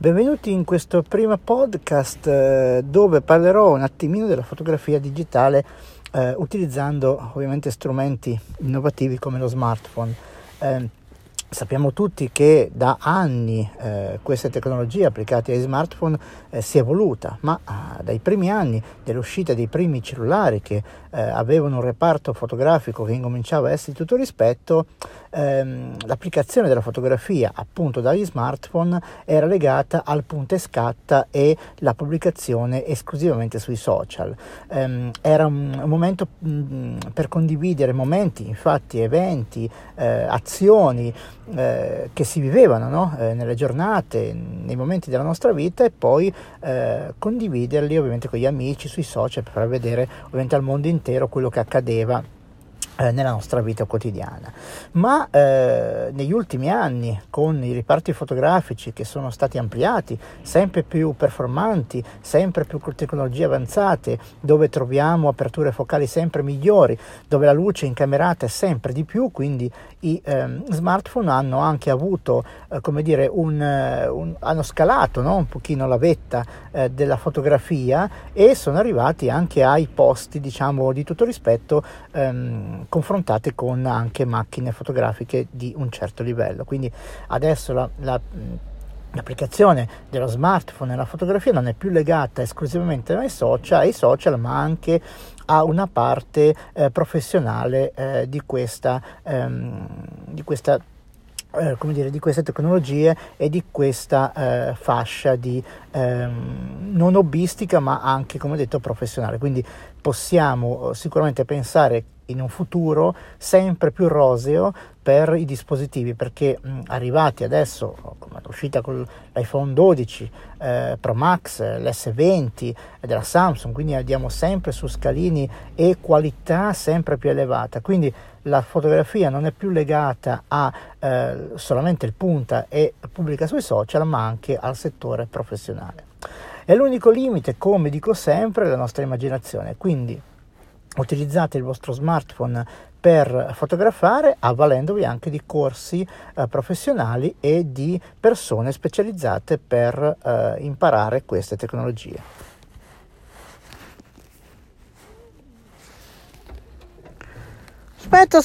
Benvenuti in questo primo podcast eh, dove parlerò un attimino della fotografia digitale eh, utilizzando ovviamente strumenti innovativi come lo smartphone. Eh, Sappiamo tutti che da anni eh, queste tecnologie applicate ai smartphone eh, si è evoluta, ma eh, dai primi anni dell'uscita dei primi cellulari che eh, avevano un reparto fotografico che incominciava a essere di tutto rispetto, ehm, l'applicazione della fotografia appunto dagli smartphone era legata al punta e scatta e la pubblicazione esclusivamente sui social. Ehm, era un, un momento mh, mm, per condividere momenti, infatti eventi, eh, azioni, eh, che si vivevano no? eh, nelle giornate, nei momenti della nostra vita e poi eh, condividerli ovviamente con gli amici sui social per far vedere ovviamente al mondo intero quello che accadeva nella nostra vita quotidiana. Ma eh, negli ultimi anni, con i riparti fotografici che sono stati ampliati, sempre più performanti, sempre più tecnologie avanzate, dove troviamo aperture focali sempre migliori, dove la luce incamerata è sempre di più, quindi i eh, smartphone hanno anche avuto, eh, come dire, un, eh, un, hanno scalato no? un pochino la vetta eh, della fotografia e sono arrivati anche ai posti, diciamo, di tutto rispetto ehm, confrontate con anche macchine fotografiche di un certo livello. Quindi adesso la, la L'applicazione dello smartphone nella fotografia non è più legata esclusivamente ai social, ai social ma anche a una parte eh, professionale eh, di, questa, ehm, di questa eh, come dire, di queste tecnologie e di questa eh, fascia di ehm, non hobbistica ma anche come detto professionale quindi possiamo eh, sicuramente pensare in un futuro sempre più roseo per i dispositivi perché mh, arrivati adesso come l'uscita con l'iPhone 12 eh, Pro Max l'S20 della Samsung quindi andiamo sempre su scalini e qualità sempre più elevata. Quindi la fotografia non è più legata a eh, solamente il punta e pubblica sui social ma anche al settore professionale. E l'unico limite come dico sempre è la nostra immaginazione. Quindi utilizzate il vostro smartphone per fotografare avvalendovi anche di corsi eh, professionali e di persone specializzate per eh, imparare queste tecnologie. Aspetta,